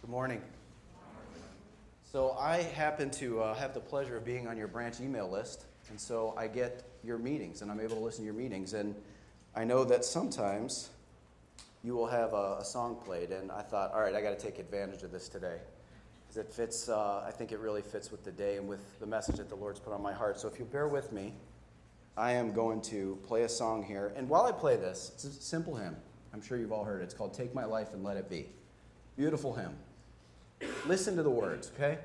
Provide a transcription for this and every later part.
Good morning. So, I happen to uh, have the pleasure of being on your branch email list, and so I get your meetings and I'm able to listen to your meetings. And I know that sometimes you will have a, a song played, and I thought, all right, I got to take advantage of this today. Because it fits, uh, I think it really fits with the day and with the message that the Lord's put on my heart. So, if you bear with me, I am going to play a song here. And while I play this, it's a simple hymn. I'm sure you've all heard it. It's called Take My Life and Let It Be. Beautiful hymn. Listen to the words, okay?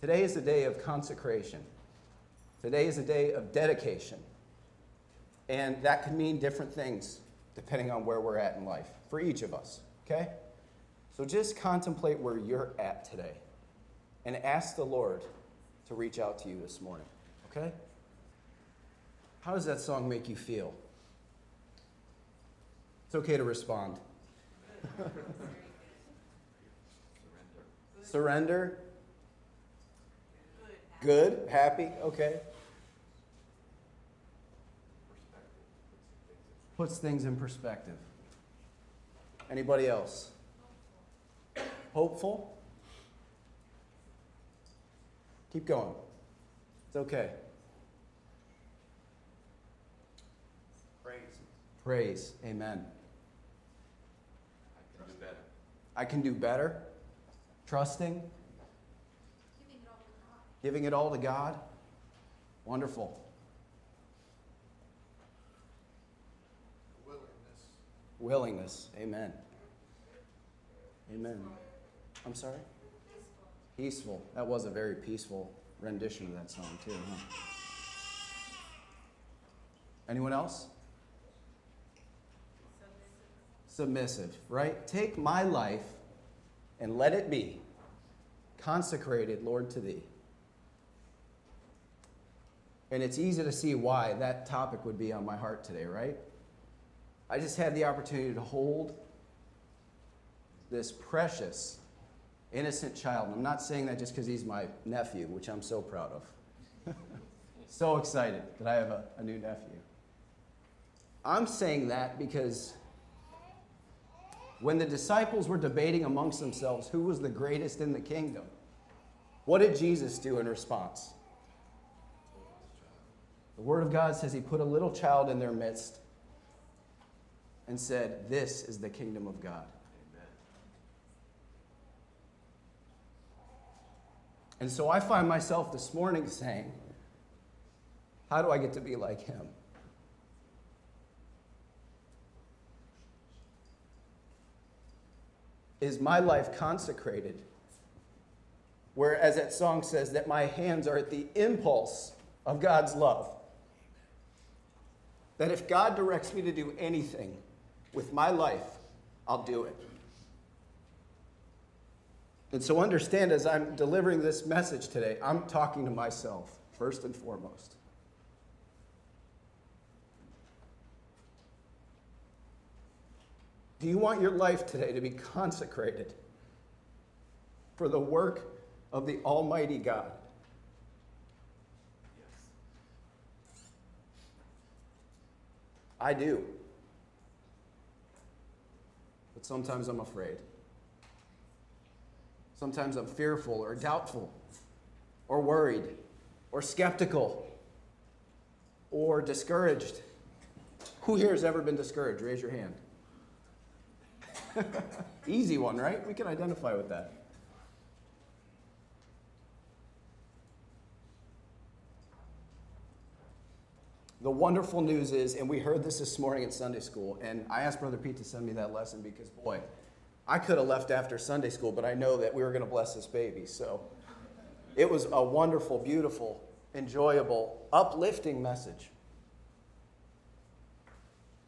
Today is a day of consecration. Today is a day of dedication. And that can mean different things depending on where we're at in life for each of us, okay? So just contemplate where you're at today and ask the Lord to reach out to you this morning, okay? How does that song make you feel? It's okay to respond. Surrender. Good. Happy. Okay. Puts things in perspective. Anybody else? Hopeful? Keep going. It's okay. Praise. Praise. Amen. I can do better. I can do better. Trusting. Giving it all to God. Wonderful. Willingness. Willingness. Amen. Amen. I'm sorry? Peaceful. That was a very peaceful rendition of that song, too, huh? Anyone else? Submissive, right? Take my life and let it be consecrated, Lord, to thee. And it's easy to see why that topic would be on my heart today, right? I just had the opportunity to hold this precious, innocent child. And I'm not saying that just because he's my nephew, which I'm so proud of. so excited that I have a, a new nephew. I'm saying that because when the disciples were debating amongst themselves who was the greatest in the kingdom, what did Jesus do in response? The Word of God says he put a little child in their midst and said, This is the kingdom of God. Amen. And so I find myself this morning saying, How do I get to be like him? Is my life consecrated? Whereas that song says that my hands are at the impulse of God's love. That if God directs me to do anything with my life, I'll do it. And so understand as I'm delivering this message today, I'm talking to myself first and foremost. Do you want your life today to be consecrated for the work of the Almighty God? Yes. I do. But sometimes I'm afraid. Sometimes I'm fearful or doubtful or worried or skeptical or discouraged. Who here has ever been discouraged? Raise your hand. Easy one, right? We can identify with that. The wonderful news is, and we heard this this morning in Sunday school, and I asked Brother Pete to send me that lesson because, boy, I could have left after Sunday school, but I know that we were going to bless this baby. So it was a wonderful, beautiful, enjoyable, uplifting message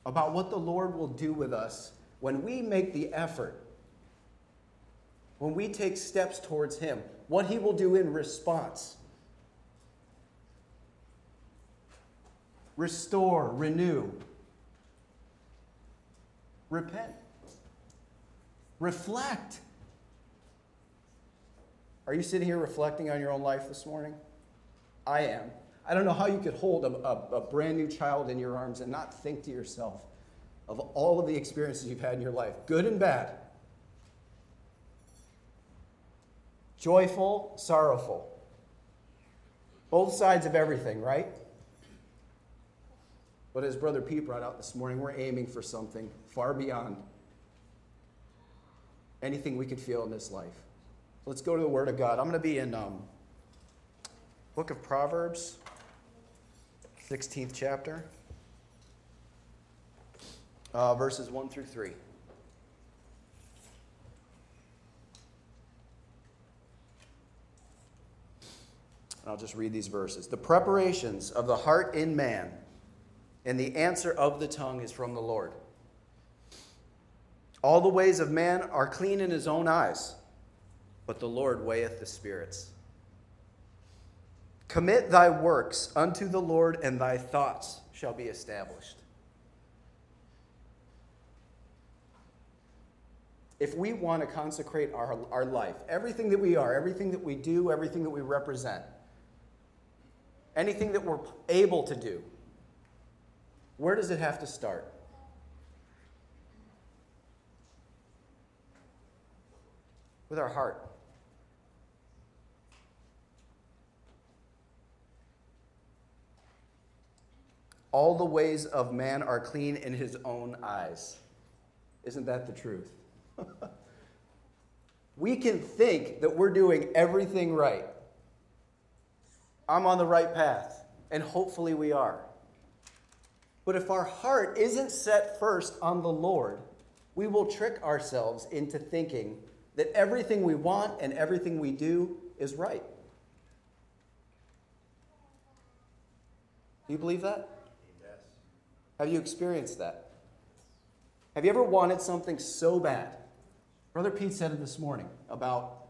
about what the Lord will do with us when we make the effort, when we take steps towards Him, what He will do in response. Restore, renew, repent, reflect. Are you sitting here reflecting on your own life this morning? I am. I don't know how you could hold a, a, a brand new child in your arms and not think to yourself of all of the experiences you've had in your life, good and bad. joyful, sorrowful. Both sides of everything, right? But as Brother Pete brought out this morning, we're aiming for something far beyond anything we could feel in this life. Let's go to the Word of God. I'm going to be in um, Book of Proverbs, 16th chapter, uh, verses 1 through 3. I'll just read these verses. The preparations of the heart in man, and the answer of the tongue is from the Lord. All the ways of man are clean in his own eyes, but the Lord weigheth the spirits. Commit thy works unto the Lord, and thy thoughts shall be established. If we want to consecrate our, our life, everything that we are, everything that we do, everything that we represent, anything that we're able to do, where does it have to start? With our heart. All the ways of man are clean in his own eyes. Isn't that the truth? we can think that we're doing everything right. I'm on the right path, and hopefully we are. But if our heart isn't set first on the Lord, we will trick ourselves into thinking that everything we want and everything we do is right. Do you believe that? Yes. Have you experienced that? Have you ever wanted something so bad? Brother Pete said it this morning about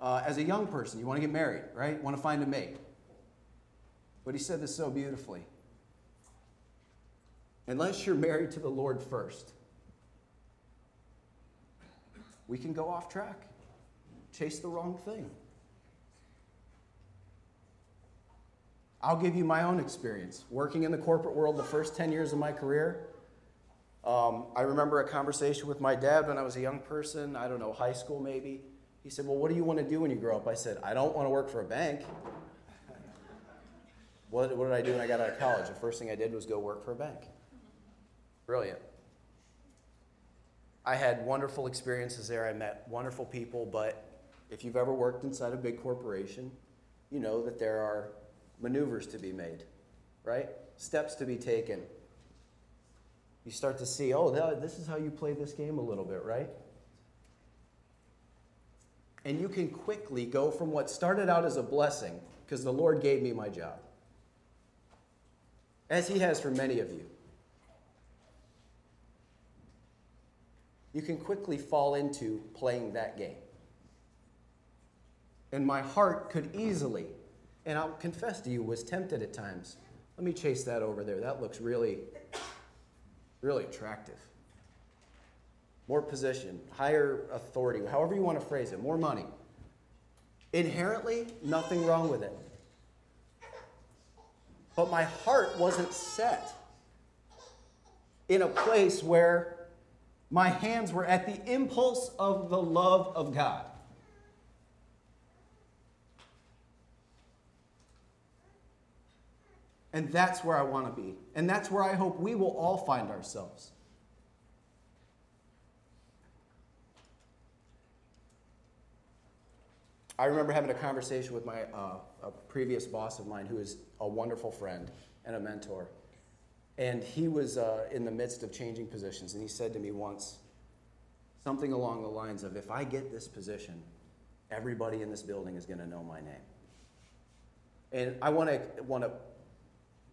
uh, as a young person, you want to get married, right? Want to find a mate. But he said this so beautifully. Unless you're married to the Lord first, we can go off track, chase the wrong thing. I'll give you my own experience. Working in the corporate world the first 10 years of my career, um, I remember a conversation with my dad when I was a young person, I don't know, high school maybe. He said, Well, what do you want to do when you grow up? I said, I don't want to work for a bank. what, what did I do when I got out of college? The first thing I did was go work for a bank. Brilliant. I had wonderful experiences there. I met wonderful people, but if you've ever worked inside a big corporation, you know that there are maneuvers to be made, right? Steps to be taken you start to see, oh, this is how you play this game a little bit, right? And you can quickly go from what started out as a blessing, because the Lord gave me my job, as He has for many of you. You can quickly fall into playing that game. And my heart could easily, and I'll confess to you, was tempted at times. Let me chase that over there. That looks really really attractive. More position, higher authority, however you want to phrase it, more money. Inherently, nothing wrong with it. But my heart wasn't set in a place where my hands were at the impulse of the love of God. And that's where I want to be. And that's where I hope we will all find ourselves. I remember having a conversation with my uh, a previous boss of mine who is a wonderful friend and a mentor. And he was uh, in the midst of changing positions. And he said to me once something along the lines of If I get this position, everybody in this building is going to know my name. And I want to want to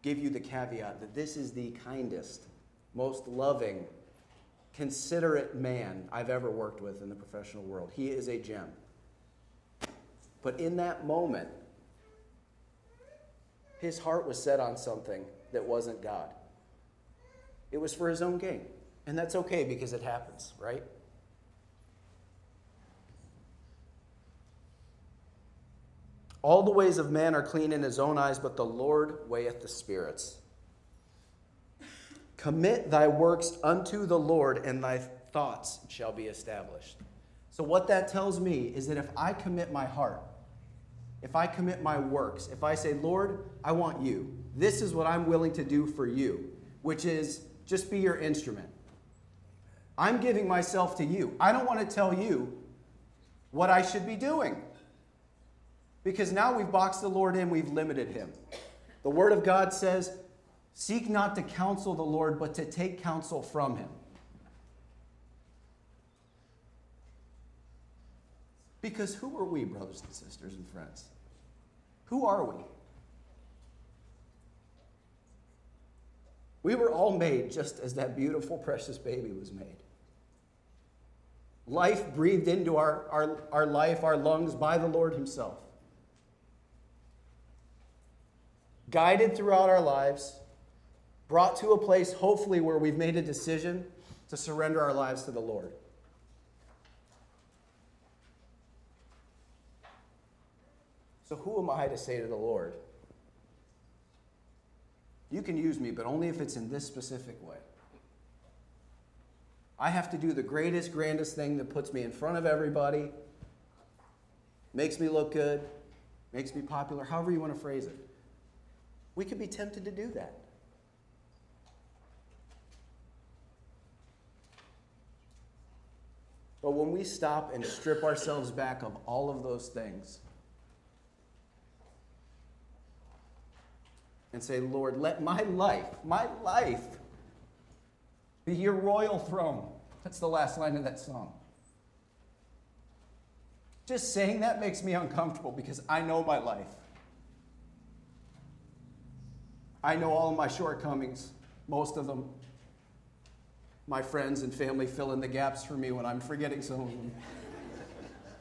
give you the caveat that this is the kindest, most loving, considerate man I've ever worked with in the professional world. He is a gem. But in that moment, his heart was set on something that wasn't God. It was for his own gain. And that's okay because it happens, right? All the ways of man are clean in his own eyes, but the Lord weigheth the spirits. Commit thy works unto the Lord, and thy thoughts shall be established. So, what that tells me is that if I commit my heart, if I commit my works, if I say, Lord, I want you, this is what I'm willing to do for you, which is just be your instrument. I'm giving myself to you. I don't want to tell you what I should be doing. Because now we've boxed the Lord in, we've limited him. The Word of God says, Seek not to counsel the Lord, but to take counsel from him. Because who are we, brothers and sisters and friends? Who are we? We were all made just as that beautiful, precious baby was made. Life breathed into our, our, our life, our lungs, by the Lord Himself. Guided throughout our lives, brought to a place, hopefully, where we've made a decision to surrender our lives to the Lord. So, who am I to say to the Lord, You can use me, but only if it's in this specific way? I have to do the greatest, grandest thing that puts me in front of everybody, makes me look good, makes me popular, however you want to phrase it. We could be tempted to do that. But when we stop and strip ourselves back of all of those things, and say, Lord, let my life, my life, be your royal throne. That's the last line of that song. Just saying that makes me uncomfortable because I know my life. I know all of my shortcomings, most of them. My friends and family fill in the gaps for me when I'm forgetting some of them.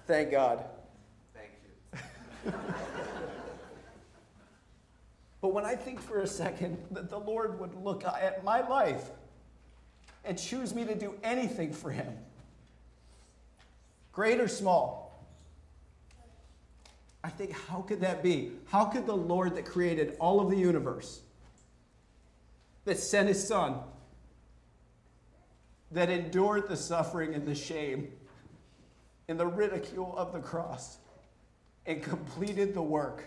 Thank God. Thank you. But when I think for a second that the Lord would look at my life and choose me to do anything for Him, great or small, I think, how could that be? How could the Lord that created all of the universe, that sent His Son, that endured the suffering and the shame and the ridicule of the cross, and completed the work?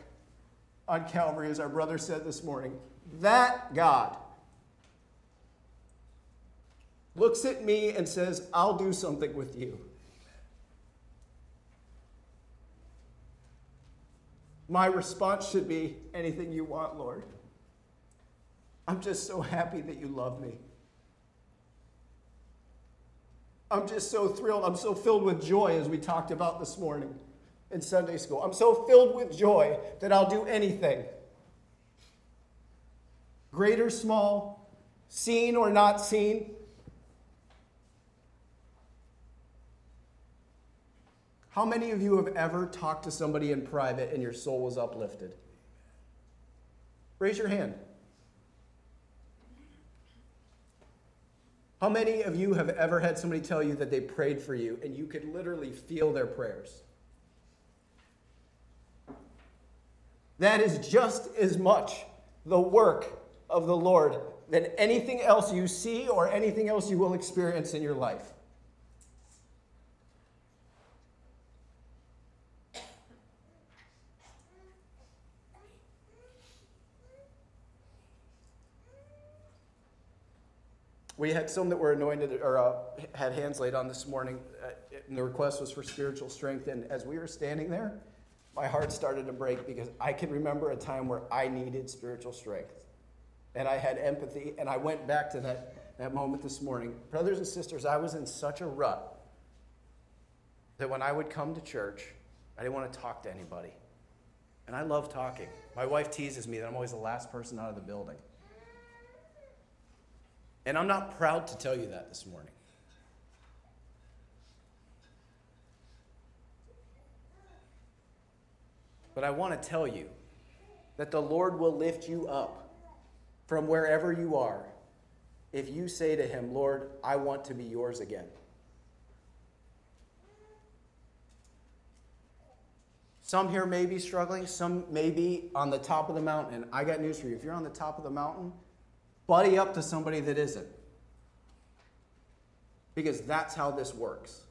on Calvary, as our brother said this morning. That God looks at me and says, I'll do something with you. My response should be anything you want, Lord. I'm just so happy that you love me. I'm just so thrilled. I'm so filled with joy, as we talked about this morning in Sunday school. I'm so filled with joy that I'll do anything. Great or small, seen or not seen. How many of you have ever talked to somebody in private and your soul was uplifted? Raise your hand. How many of you have ever had somebody tell you that they prayed for you and you could literally feel their prayers? That is just as much the work of the Lord than anything else you see or anything else you will experience in your life. We had some that were anointed or uh, had hands laid on this morning, uh, and the request was for spiritual strength. And as we were standing there, my heart started to break because I can remember a time where I needed spiritual strength. And I had empathy, and I went back to that, that moment this morning. Brothers and sisters, I was in such a rut that when I would come to church, I didn't want to talk to anybody. And I love talking. My wife teases me that I'm always the last person out of the building. And I'm not proud to tell you that this morning. But I want to tell you that the Lord will lift you up from wherever you are if you say to Him, Lord, I want to be yours again. Some here may be struggling, some may be on the top of the mountain. I got news for you. If you're on the top of the mountain, buddy up to somebody that isn't. Because that's how this works.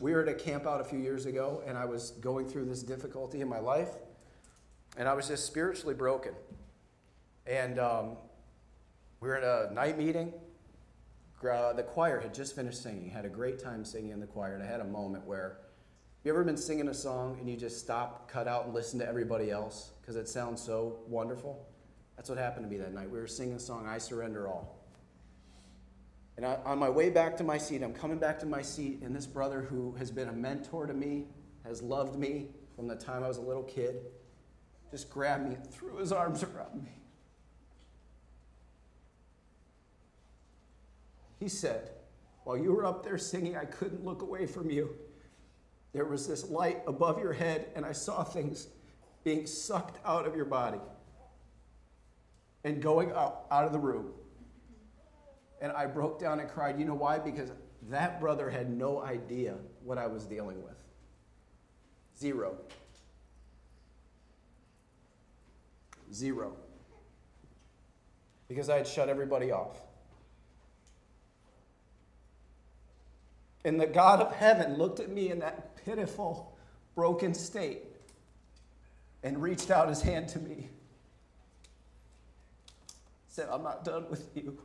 We were at a camp out a few years ago, and I was going through this difficulty in my life, and I was just spiritually broken. And um, we were in a night meeting, uh, the choir had just finished singing, had a great time singing in the choir, and I had a moment where you ever been singing a song and you just stop, cut out, and listen to everybody else because it sounds so wonderful? That's what happened to me that night. We were singing a song, I Surrender All. And I, on my way back to my seat, I'm coming back to my seat, and this brother who has been a mentor to me, has loved me from the time I was a little kid, just grabbed me and threw his arms around me. He said, While you were up there singing, I couldn't look away from you. There was this light above your head, and I saw things being sucked out of your body and going out, out of the room. And I broke down and cried. You know why? Because that brother had no idea what I was dealing with. Zero. Zero. Because I had shut everybody off. And the God of heaven looked at me in that pitiful, broken state and reached out his hand to me. Said, I'm not done with you.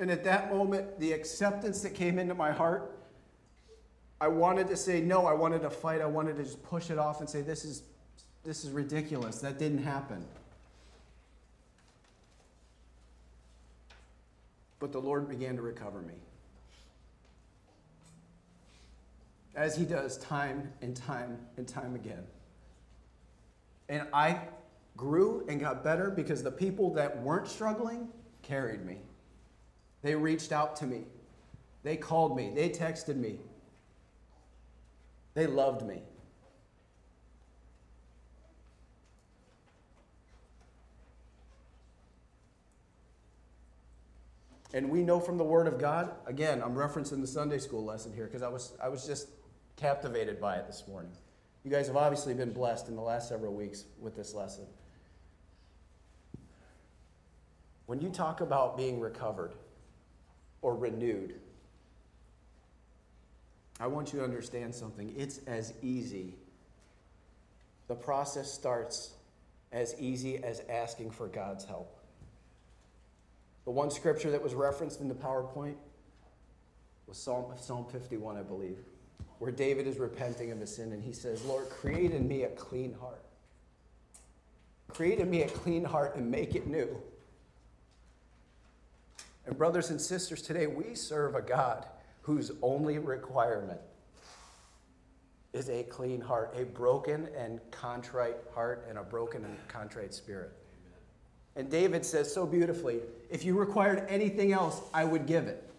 And at that moment, the acceptance that came into my heart, I wanted to say no. I wanted to fight. I wanted to just push it off and say, this is, this is ridiculous. That didn't happen. But the Lord began to recover me. As He does time and time and time again. And I grew and got better because the people that weren't struggling carried me. They reached out to me. They called me. They texted me. They loved me. And we know from the Word of God, again, I'm referencing the Sunday school lesson here because I was, I was just captivated by it this morning. You guys have obviously been blessed in the last several weeks with this lesson. When you talk about being recovered, or renewed. I want you to understand something. It's as easy. The process starts as easy as asking for God's help. The one scripture that was referenced in the PowerPoint was Psalm, Psalm 51, I believe, where David is repenting of his sin and he says, Lord, create in me a clean heart. Create in me a clean heart and make it new. And, brothers and sisters, today we serve a God whose only requirement is a clean heart, a broken and contrite heart, and a broken and contrite spirit. And David says so beautifully if you required anything else, I would give it.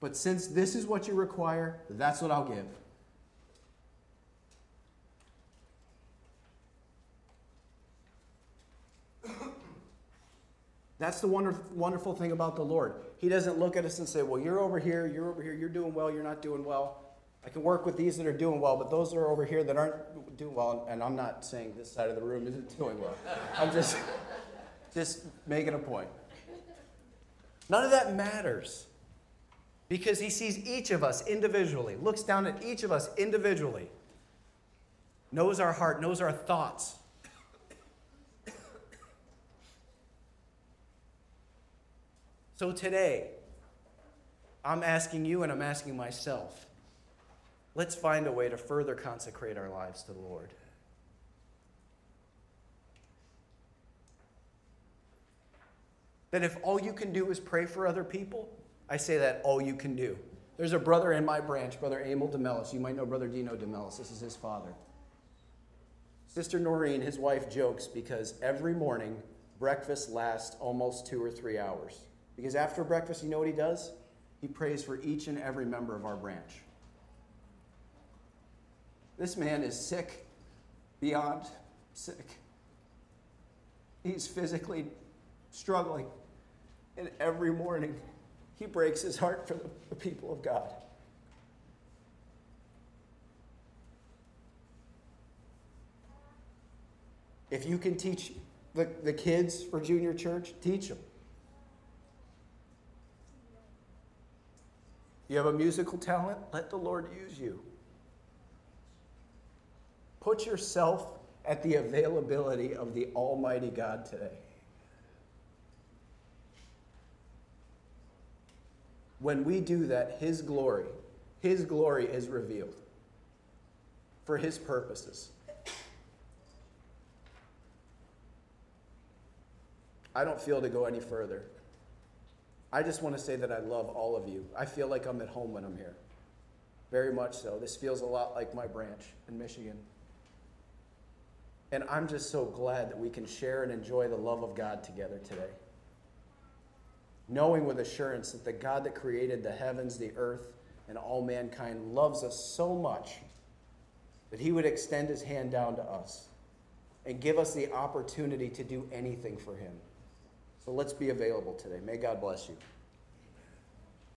But since this is what you require, that's what I'll give. That's the wonder, wonderful thing about the Lord. He doesn't look at us and say, Well, you're over here, you're over here, you're doing well, you're not doing well. I can work with these that are doing well, but those that are over here that aren't doing well, and I'm not saying this side of the room isn't doing well. I'm just, just making a point. None of that matters because he sees each of us individually, looks down at each of us individually, knows our heart, knows our thoughts. So today, I'm asking you and I'm asking myself let's find a way to further consecrate our lives to the Lord. That if all you can do is pray for other people, I say that all you can do. There's a brother in my branch, Brother Emil DeMellis. You might know Brother Dino DeMellis. This is his father. Sister Noreen, his wife, jokes because every morning breakfast lasts almost two or three hours. Because after breakfast, you know what he does? He prays for each and every member of our branch. This man is sick beyond sick. He's physically struggling. And every morning, he breaks his heart for the people of God. If you can teach the, the kids for junior church, teach them. You have a musical talent? Let the Lord use you. Put yourself at the availability of the Almighty God today. When we do that, His glory, His glory is revealed for His purposes. I don't feel to go any further. I just want to say that I love all of you. I feel like I'm at home when I'm here. Very much so. This feels a lot like my branch in Michigan. And I'm just so glad that we can share and enjoy the love of God together today. Knowing with assurance that the God that created the heavens, the earth, and all mankind loves us so much that he would extend his hand down to us and give us the opportunity to do anything for him. So let's be available today. May God bless you.